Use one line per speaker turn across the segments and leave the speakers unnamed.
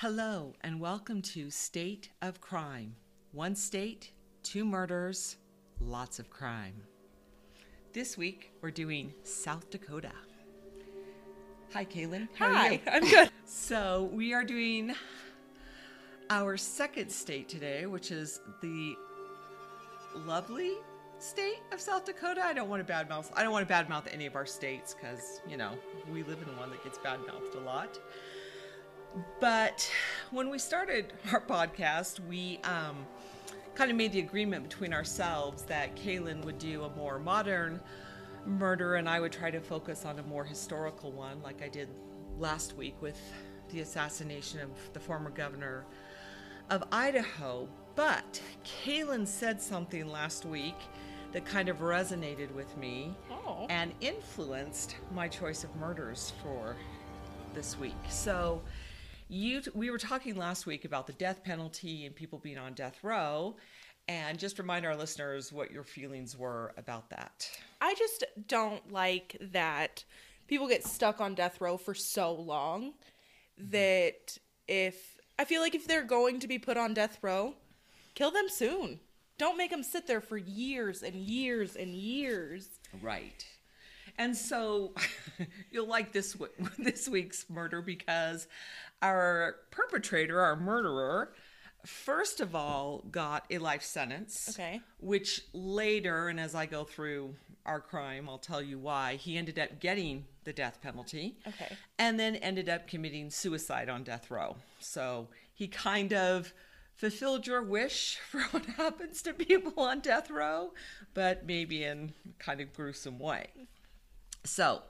Hello, and welcome to State of Crime. One state, two murders, lots of crime. This week, we're doing South Dakota. Hi, Kaylin.
Hi? I'm good.
So, we are doing our second state today, which is the lovely state of South Dakota. I don't want to badmouth. I don't want to badmouth any of our states because you know we live in one that gets badmouthed a lot. But when we started our podcast, we um, kind of made the agreement between ourselves that Kaylin would do a more modern murder and I would try to focus on a more historical one, like I did last week with the assassination of the former governor of Idaho. But Kaylin said something last week that kind of resonated with me
Oh.
and influenced my choice of murders for this week. So, you we were talking last week about the death penalty and people being on death row, and just remind our listeners what your feelings were about that.
I just don't like that people get stuck on death row for so long mm-hmm. that if I feel like if they're going to be put on death row, kill them soon. Don't make them sit there for years and years and years.
Right. And so you'll like this this week's murder because our perpetrator, our murderer, first of all got a life sentence.
Okay.
Which later, and as I go through our crime, I'll tell you why he ended up getting the death penalty.
Okay.
And then ended up committing suicide on death row. So he kind of fulfilled your wish for what happens to people on death row, but maybe in kind of gruesome way. So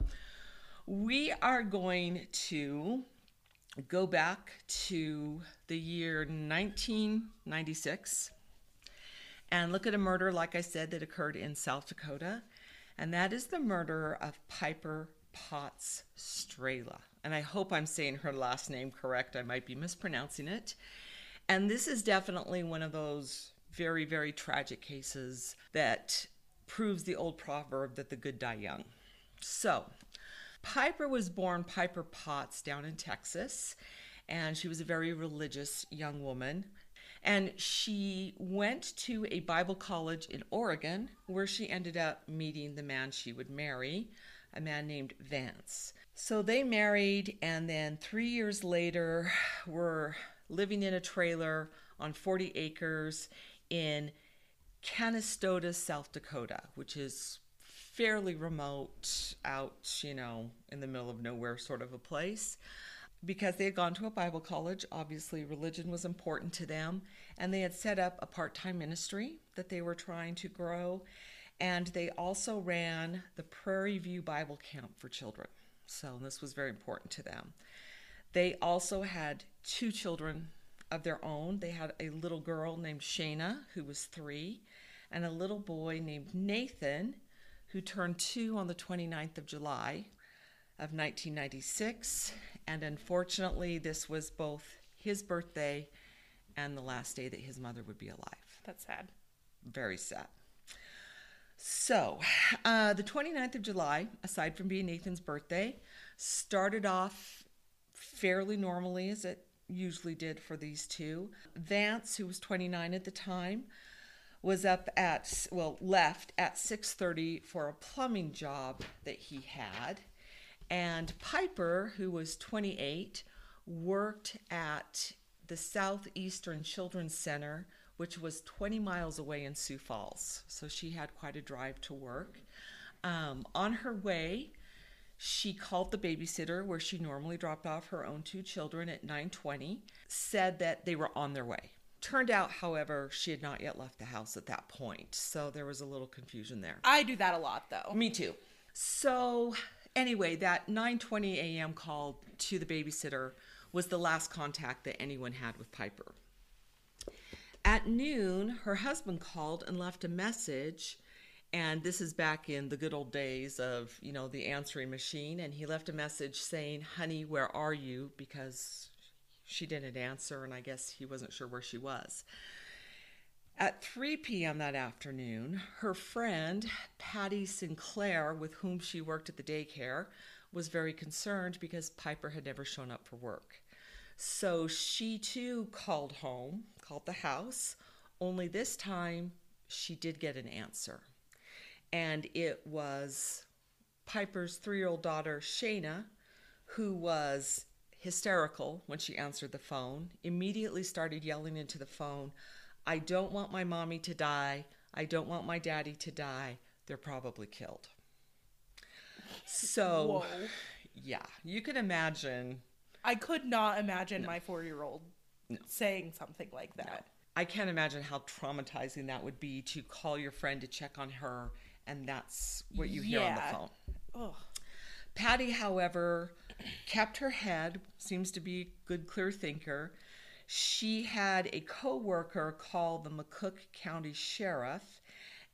we are going to go back to the year 1996 and look at a murder, like I said, that occurred in South Dakota, and that is the murder of Piper Potts Strela. And I hope I'm saying her last name correct. I might be mispronouncing it. And this is definitely one of those very, very tragic cases that proves the old proverb that the good die young. So, Piper was born Piper Potts down in Texas, and she was a very religious young woman. And she went to a Bible college in Oregon where she ended up meeting the man she would marry, a man named Vance. So they married, and then three years later, were living in a trailer on 40 acres in Canistota, South Dakota, which is fairly remote out, you know, in the middle of nowhere sort of a place. Because they had gone to a Bible college, obviously religion was important to them, and they had set up a part time ministry that they were trying to grow. And they also ran the Prairie View Bible Camp for children. So this was very important to them. They also had two children of their own. They had a little girl named Shayna, who was three, and a little boy named Nathan, who turned two on the 29th of July of 1996. And unfortunately, this was both his birthday and the last day that his mother would be alive.
That's sad.
Very sad. So, uh, the 29th of July, aside from being Nathan's birthday, started off fairly normally as it usually did for these two. Vance, who was 29 at the time, was up at well left at 6:30 for a plumbing job that he had. And Piper, who was 28, worked at the Southeastern Children's Center, which was 20 miles away in Sioux Falls. So she had quite a drive to work. Um, on her way, she called the babysitter where she normally dropped off her own two children at 9:20, said that they were on their way. Turned out, however, she had not yet left the house at that point, so there was a little confusion there.
I do that a lot though.
Me too. So, anyway, that 9:20 a.m. call to the babysitter was the last contact that anyone had with Piper. At noon, her husband called and left a message, and this is back in the good old days of, you know, the answering machine, and he left a message saying, "Honey, where are you?" because she didn't answer and I guess he wasn't sure where she was. At 3 p.m. that afternoon, her friend, Patty Sinclair, with whom she worked at the daycare, was very concerned because Piper had never shown up for work. So she too called home, called the house, only this time she did get an answer. And it was Piper's three year old daughter, Shayna, who was hysterical when she answered the phone, immediately started yelling into the phone, I don't want my mommy to die. I don't want my daddy to die. They're probably killed. So,
Whoa.
yeah, you can imagine.
I could not imagine my four year old saying something like that.
I can't imagine how traumatizing that would be to call your friend to check on her, and that's what you hear on the phone.
Ugh.
Patty, however, kept her head, seems to be a good, clear thinker. She had a coworker call the McCook County Sheriff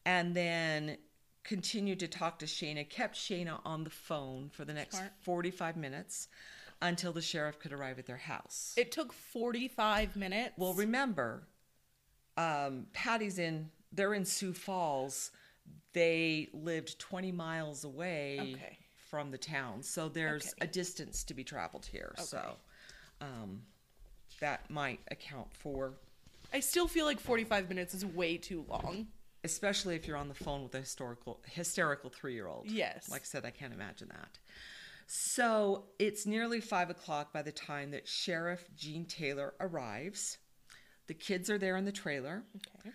and then continued to talk to Shayna, kept Shayna on the phone for the next
Smart.
45 minutes until the sheriff could arrive at their house.
It took 45 minutes.
Well, remember, um, Patty's in, they're in Sioux Falls. They lived 20 miles away
Okay.
From the town. So there's
Okay.
a distance to be traveled here. So um, that might account for,
I still feel like 45 minutes is way too long.
especially if you're on the phone with a historical, hysterical three year old.
Yes.
Like I said, I can't imagine that. So it's nearly five o'clock by the time that Sheriff Gene Taylor arrives. The kids are there in the trailer.
Okay.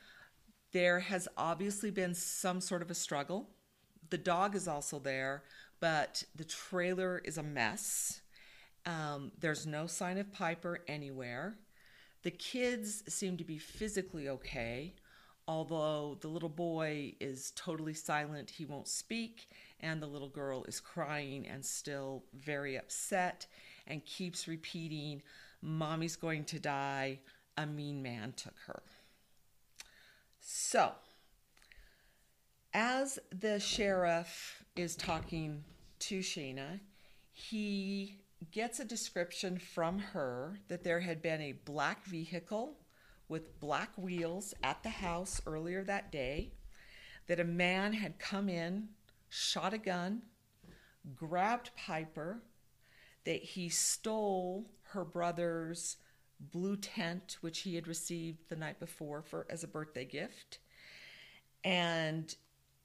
There has obviously been some sort of a struggle. The dog is also there, but the trailer is a mess. Um, there's no sign of Piper anywhere. The kids seem to be physically okay, although the little boy is totally silent. He won't speak, and the little girl is crying and still very upset and keeps repeating, Mommy's going to die. A mean man took her. So, as the sheriff is talking to Shayna, he gets a description from her that there had been a black vehicle with black wheels at the house earlier that day, that a man had come in, shot a gun, grabbed Piper, that he stole her brother's blue tent, which he had received the night before for as a birthday gift. And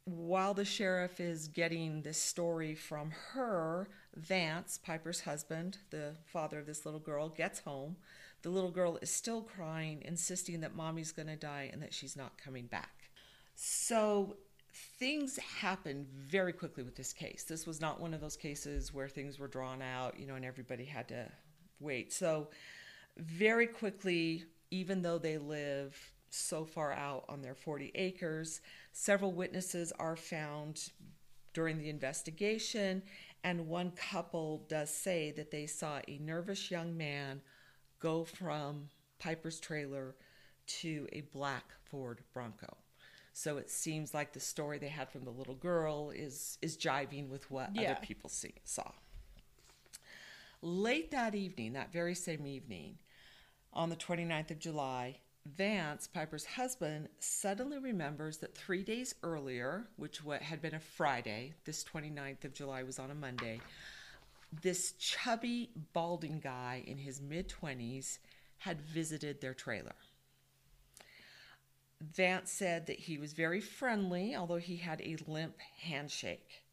while the sheriff is getting this story from her, Vance, Piper's husband, the father of this little girl, gets home. The little girl is still crying, insisting that mommy's going to die and that she's not coming back. So things happened very quickly with this case. This was not one of those cases where things were drawn out, you know, and everybody had to wait. So very quickly, even though they live so far out on their 40 acres, several witnesses are found during the investigation, and one couple does say that they saw a nervous young man go from Piper's trailer to a black Ford Bronco. So it seems like the story they had from the little girl is is jiving with what
Yeah.
other people see, saw. Late that evening, that very same evening, on the 29th of July, Vance, Piper's husband, suddenly remembers that three days earlier, which had been a Friday, this 29th of July was on a Monday, this chubby, balding guy in his mid 20s had visited their trailer. Vance said that he was very friendly, although he had a limp handshake.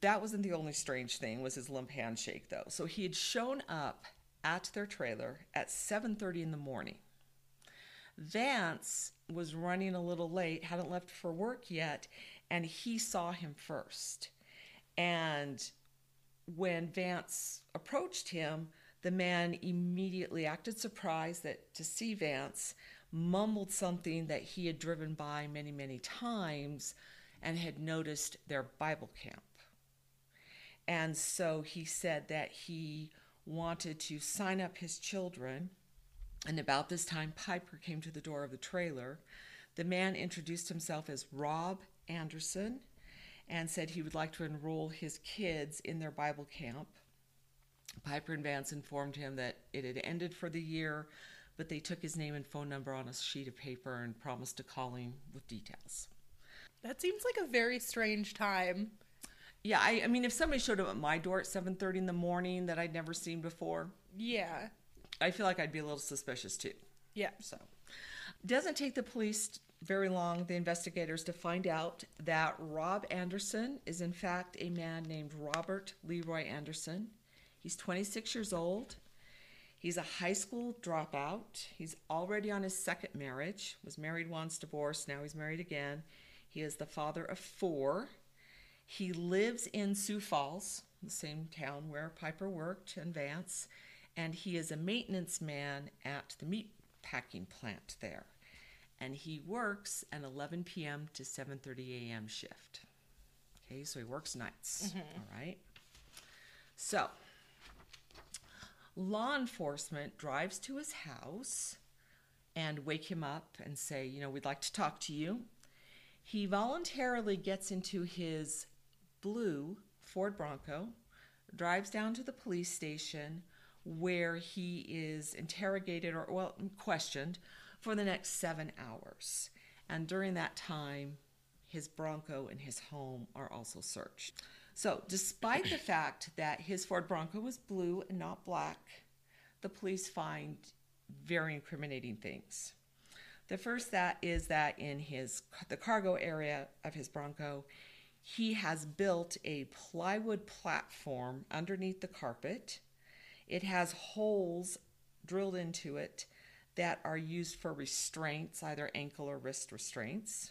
That wasn't the only strange thing was his limp handshake though. So he had shown up at their trailer at 7:30 in the morning. Vance was running a little late, hadn't left for work yet, and he saw him first. And when Vance approached him, the man immediately acted surprised that to see Vance, mumbled something that he had driven by many, many times and had noticed their Bible camp. And so he said that he wanted to sign up his children. And about this time, Piper came to the door of the trailer. The man introduced himself as Rob Anderson and said he would like to enroll his kids in their Bible camp. Piper and Vance informed him that it had ended for the year, but they took his name and phone number on a sheet of paper and promised to call him with details.
That seems like a very strange time.
Yeah, I, I mean, if somebody showed up at my door at seven thirty in the morning that I'd never seen before,
Yeah.
I feel like I'd be a little suspicious too.
Yeah.
So, doesn't take the police very long, the investigators, to find out that Rob Anderson is in fact a man named Robert Leroy Anderson. He's 26 years old. He's a high school dropout. He's already on his second marriage. Was married once, divorced. Now he's married again. He is the father of four. He lives in Sioux Falls, the same town where Piper worked and Vance, and he is a maintenance man at the meat packing plant there. And he works an 11 p.m. to 7:30 a.m. shift. Okay, so he works nights. Mm-hmm. All right. So, law enforcement drives to his house and wake him up and say, you know, we'd like to talk to you. He voluntarily gets into his blue Ford Bronco, drives down to the police station where he is interrogated or, well, questioned for the next seven hours. And during that time, his Bronco and his home are also searched. So, despite the fact that his Ford Bronco was blue and not black, the police find very incriminating things. The first that is that in his the cargo area of his Bronco, he has built a plywood platform underneath the carpet. It has holes drilled into it that are used for restraints, either ankle or wrist restraints.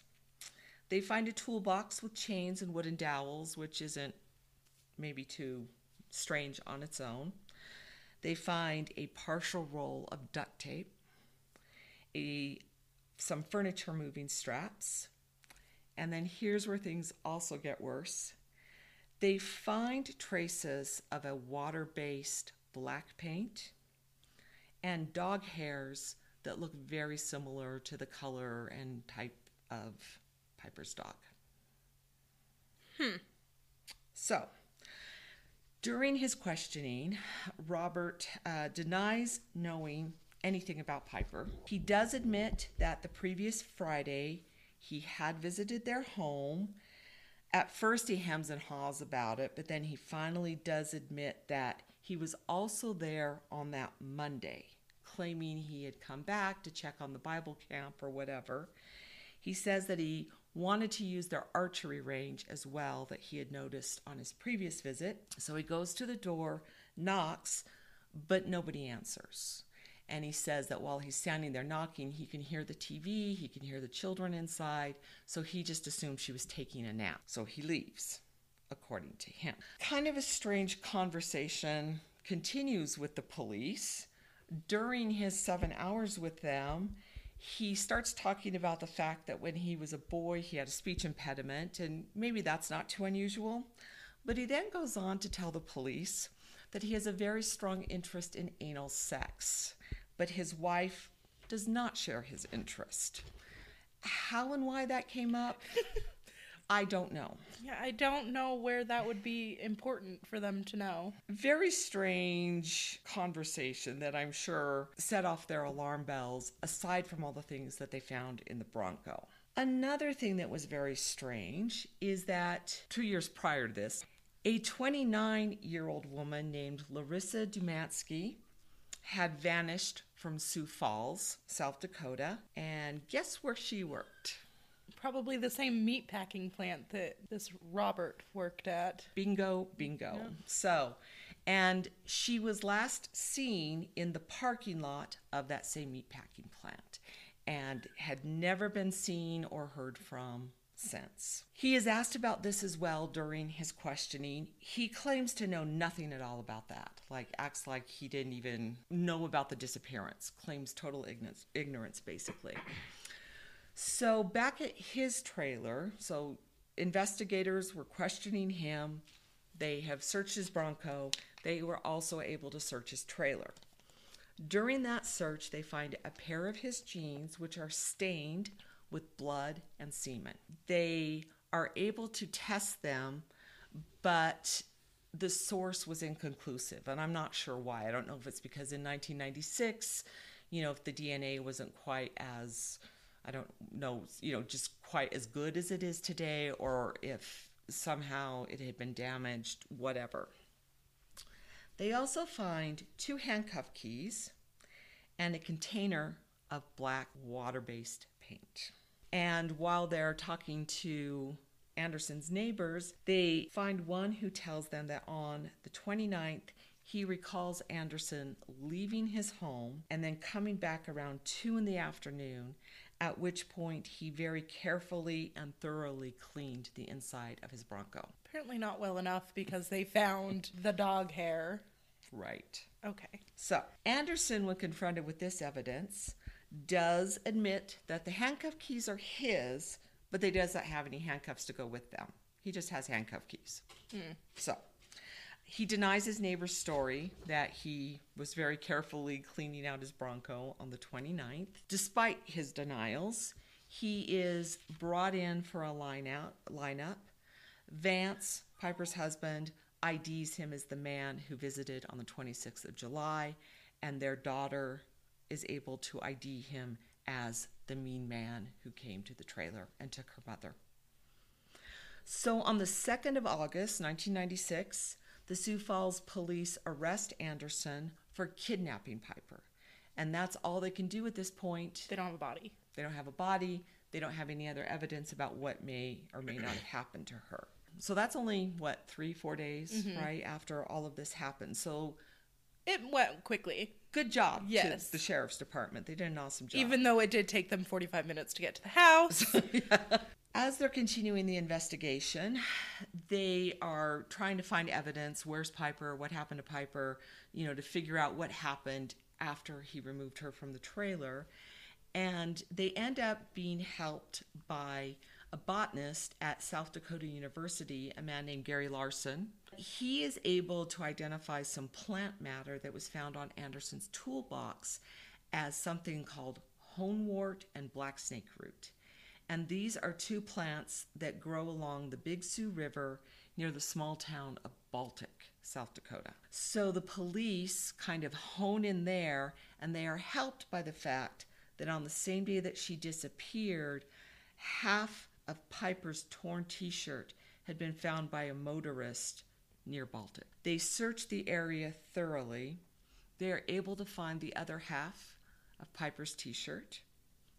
They find a toolbox with chains and wooden dowels, which isn't maybe too strange on its own. They find a partial roll of duct tape, a some furniture moving straps, and then here's where things also get worse. They find traces of a water-based black paint and dog hairs that look very similar to the color and type of Piper's dog. Hmm. So, during his questioning, Robert uh, denies knowing anything about Piper. He does admit that the previous Friday he had visited their home. At first, he hems and haws about it, but then he finally does admit that he was also there on that Monday, claiming he had come back to check on the Bible camp or whatever. He says that he wanted to use their archery range as well that he had noticed on his previous visit. So he goes to the door, knocks, but nobody answers. And he says that while he's standing there knocking, he can hear the TV, he can hear the children inside. So he just assumed she was taking a nap. So he leaves, according to him. Kind of a strange conversation continues with the police. During his seven hours with them, he starts talking about the fact that when he was a boy, he had a speech impediment, and maybe that's not too unusual. But he then goes on to tell the police that he has a very strong interest in anal sex, but his wife does not share his interest. How and why that came up, I don't know.
Yeah, I don't know where that would be important for them to know.
Very strange conversation that I'm sure set off their alarm bells, aside from all the things that they found in the Bronco. Another thing that was very strange is that two years prior to this, a 29 year old woman named Larissa Dumansky had vanished from Sioux Falls, South Dakota, and guess where she worked?
Probably the same meat packing plant that this Robert worked at.
Bingo, bingo. So, and she was last seen in the parking lot of that same meatpacking plant and had never been seen or heard from since. He is asked about this as well during his questioning. He claims to know nothing at all about that, like acts like he didn't even know about the disappearance, claims total ignorance, ignorance basically. So, back at his trailer, so investigators were questioning him. They have searched his Bronco. They were also able to search his trailer. During that search, they find a pair of his jeans, which are stained with blood and semen. They are able to test them, but the source was inconclusive, and I'm not sure why. I don't know if it's because in 1996, you know, if the DNA wasn't quite as, I don't know, you know, just quite as good as it is today, or if somehow it had been damaged, whatever. They also find two handcuff keys and a container of black water based paint. And while they're talking to Anderson's neighbors, they find one who tells them that on the 29th, he recalls Anderson leaving his home and then coming back around 2 in the afternoon, at which point he very carefully and thoroughly cleaned the inside of his Bronco.
Apparently not well enough because they found the dog hair.
Right.
Okay.
So, Anderson, when confronted with this evidence, does admit that the handcuff keys are his, but they does not have any handcuffs to go with them. He just has handcuff keys. Hmm. So, he denies his neighbor's story that he was very carefully cleaning out his Bronco on the 29th. Despite his denials, he is brought in for a line out, lineup. Vance, Piper's husband, IDs him as the man who visited on the 26th of July, and their daughter is able to ID him as the mean man who came to the trailer and took her mother. So on the 2nd of August, 1996, the Sioux Falls police arrest Anderson for kidnapping Piper. And that's all they can do at this point.
They don't have a body.
They don't have a body. They don't have any other evidence about what may or may not have happened to her. So that's only, what, three, four days, mm-hmm. right, after all of this happened. So
It went quickly,
good job
Yes.
to the sheriff's department. They did an awesome job.
even though it did take them 45 minutes to get to the house.
As they're continuing the investigation, they are trying to find evidence. Where's Piper? What happened to Piper? You know, to figure out what happened after he removed her from the trailer. And they end up being helped by a botanist at South Dakota University, a man named Gary Larson. He is able to identify some plant matter that was found on Anderson's toolbox as something called honewort and black snake root. And these are two plants that grow along the Big Sioux River near the small town of Baltic, South Dakota. So the police kind of hone in there, and they are helped by the fact that on the same day that she disappeared, half of Piper's torn t shirt had been found by a motorist near Baltic. They search the area thoroughly. They are able to find the other half of Piper's t shirt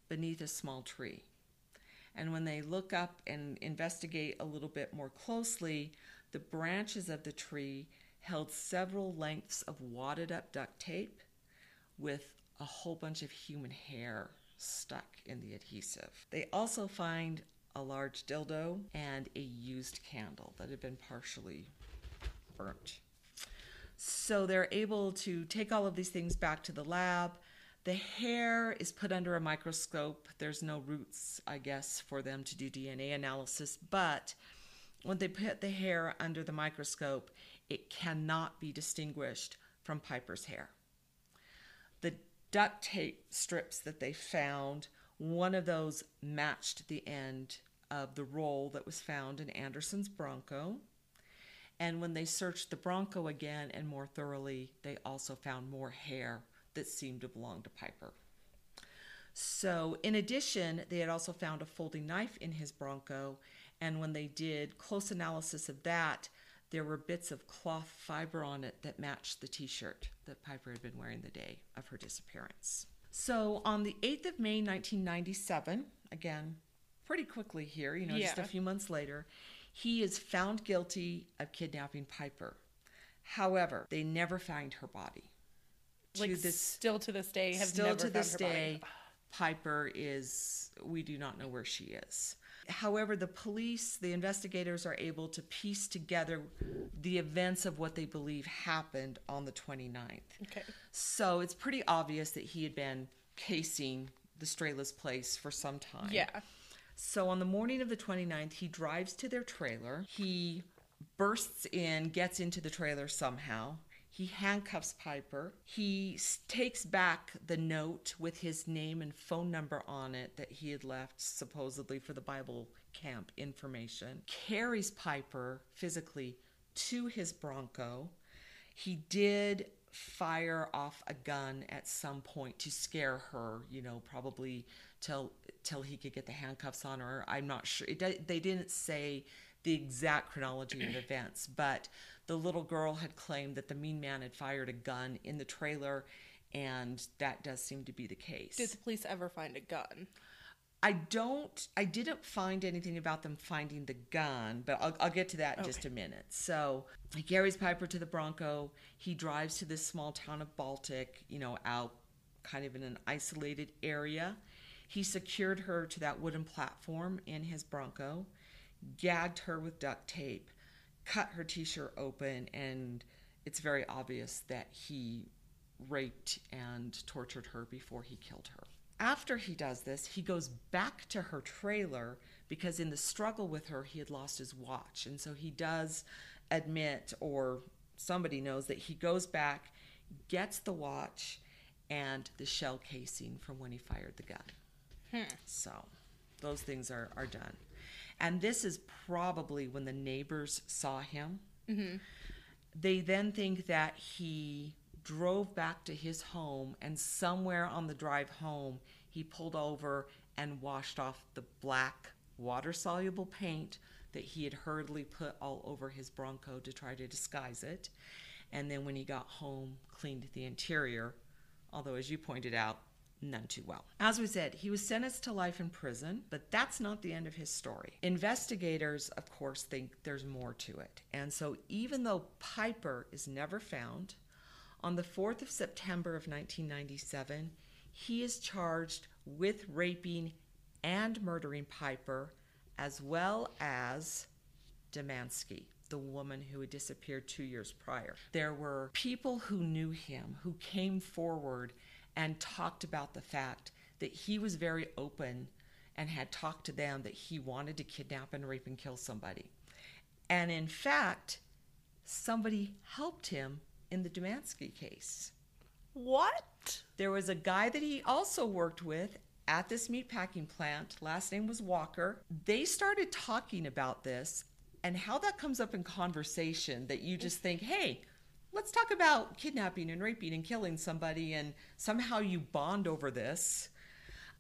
beneath a small tree. And when they look up and investigate a little bit more closely, the branches of the tree held several lengths of wadded up duct tape with a whole bunch of human hair stuck in the adhesive. They also find a large dildo and a used candle that had been partially burnt. So they're able to take all of these things back to the lab. The hair is put under a microscope. There's no roots, I guess, for them to do DNA analysis, but when they put the hair under the microscope, it cannot be distinguished from Piper's hair. The duct tape strips that they found, one of those matched the end of the roll that was found in Anderson's Bronco. And when they searched the Bronco again and more thoroughly, they also found more hair that seemed to belong to Piper. So, in addition, they had also found a folding knife in his Bronco, and when they did close analysis of that, there were bits of cloth fiber on it that matched the t shirt that Piper had been wearing the day of her disappearance. So, on the 8th of May, 1997, again, pretty quickly here, you know, just a few months later, he is found guilty of kidnapping Piper. However, they never find her body.
like
to this
still to this day have
still
never
to
found
this
her body.
day, Piper is we do not know where she is. However, the police, the investigators are able to piece together the events of what they believe happened on the 29th.
Okay.
So it's pretty obvious that he had been casing the Strela's place for some time.
Yeah.
So on the morning of the 29th, he drives to their trailer. He bursts in, gets into the trailer somehow. He handcuffs Piper. He takes back the note with his name and phone number on it that he had left supposedly for the Bible camp information. Carries Piper physically to his Bronco. He did fire off a gun at some point to scare her, you know, probably till till he could get the handcuffs on her. I'm not sure. It, they didn't say the exact chronology of events, but the little girl had claimed that the mean man had fired a gun in the trailer, and that does seem to be the case.
Did the police ever find a gun?
I don't, I didn't find anything about them finding the gun, but I'll, I'll get to that in just a minute. So he carries Piper to the Bronco. He drives to this small town of Baltic, you know, out kind of in an isolated area. He secured her to that wooden platform in his Bronco, gagged her with duct tape, cut her t shirt open, and it's very obvious that he raped and tortured her before he killed her. After he does this, he goes back to her trailer because in the struggle with her, he had lost his watch. And so he does admit, or somebody knows, that he goes back, gets the watch and the shell casing from when he fired the gun. So those things are, are done. And this is probably when the neighbors saw him. Mm-hmm. They then think that he drove back to his home, and somewhere on the drive home, he pulled over and washed off the black water soluble paint that he had hurriedly put all over his Bronco to try to disguise it. And then when he got home, cleaned the interior, although, as you pointed out, none too well. As we said, he was sentenced to life in prison, but that's not the end of his story. Investigators, of course, think there's more to it. And so, even though Piper is never found, on the 4th of September of 1997, he is charged with raping and murdering Piper, as well as Dumansky, the woman who had disappeared two years prior. There were people who knew him who came forward and talked about the fact that he was very open and had talked to them that he wanted to kidnap and rape and kill somebody. And in fact, somebody helped him in the Dumansky case.
What?
There was a guy that he also worked with at this meatpacking plant. Last name was Walker. They started talking about this and how that comes up in conversation that you just think, hey, let's talk about kidnapping and raping and killing somebody, and somehow you bond over this.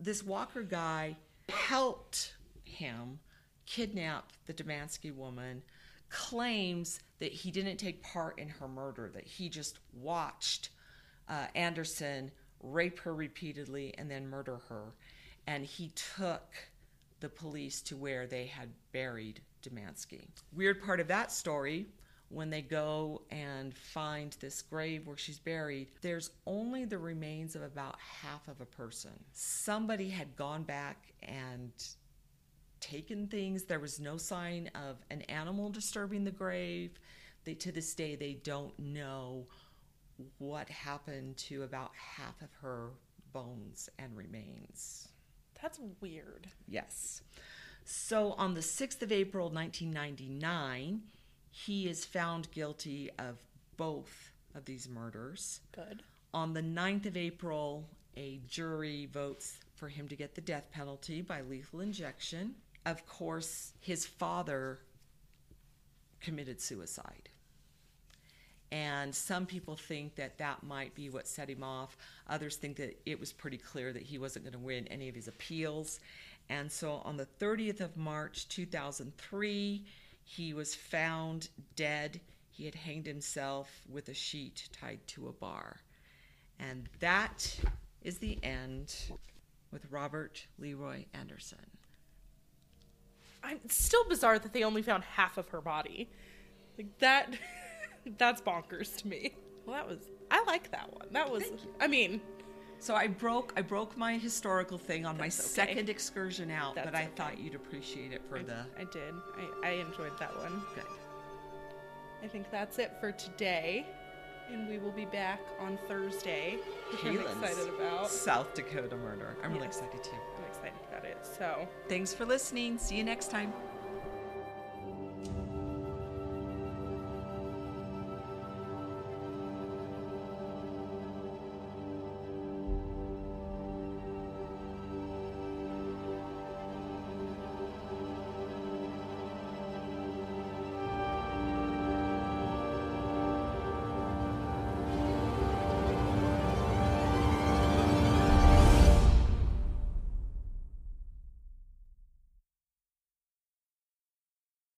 This Walker guy helped him kidnap the Dumansky woman, claims that he didn't take part in her murder, that he just watched uh, Anderson rape her repeatedly and then murder her. And he took the police to where they had buried Dumansky. Weird part of that story when they go and find this grave where she's buried, there's only the remains of about half of a person. Somebody had gone back and taken things. There was no sign of an animal disturbing the grave. They, to this day, they don't know what happened to about half of her bones and remains.
That's weird.
Yes. So on the 6th of April, 1999, he is found guilty of both of these murders.
Good.
On the 9th of April, a jury votes for him to get the death penalty by lethal injection. Of course, his father committed suicide. And some people think that that might be what set him off. Others think that it was pretty clear that he wasn't going to win any of his appeals. And so on the 30th of March 2003, he was found dead. He had hanged himself with a sheet tied to a bar. And that is the end with Robert Leroy Anderson.
I'm it's still bizarre that they only found half of her body. Like that that's bonkers to me. Well, that was I like that one. That was
Thank you.
I mean,
So I broke I broke my historical thing on my
okay.
second excursion out, but I
okay.
thought you'd appreciate it for the
I did. I, I enjoyed that one.
good.
I think that's it for today. And we will be back on Thursday, which I'm excited about.
South Dakota murder. I'm really excited too.
I'm excited about it. So
Thanks for listening. See you next time.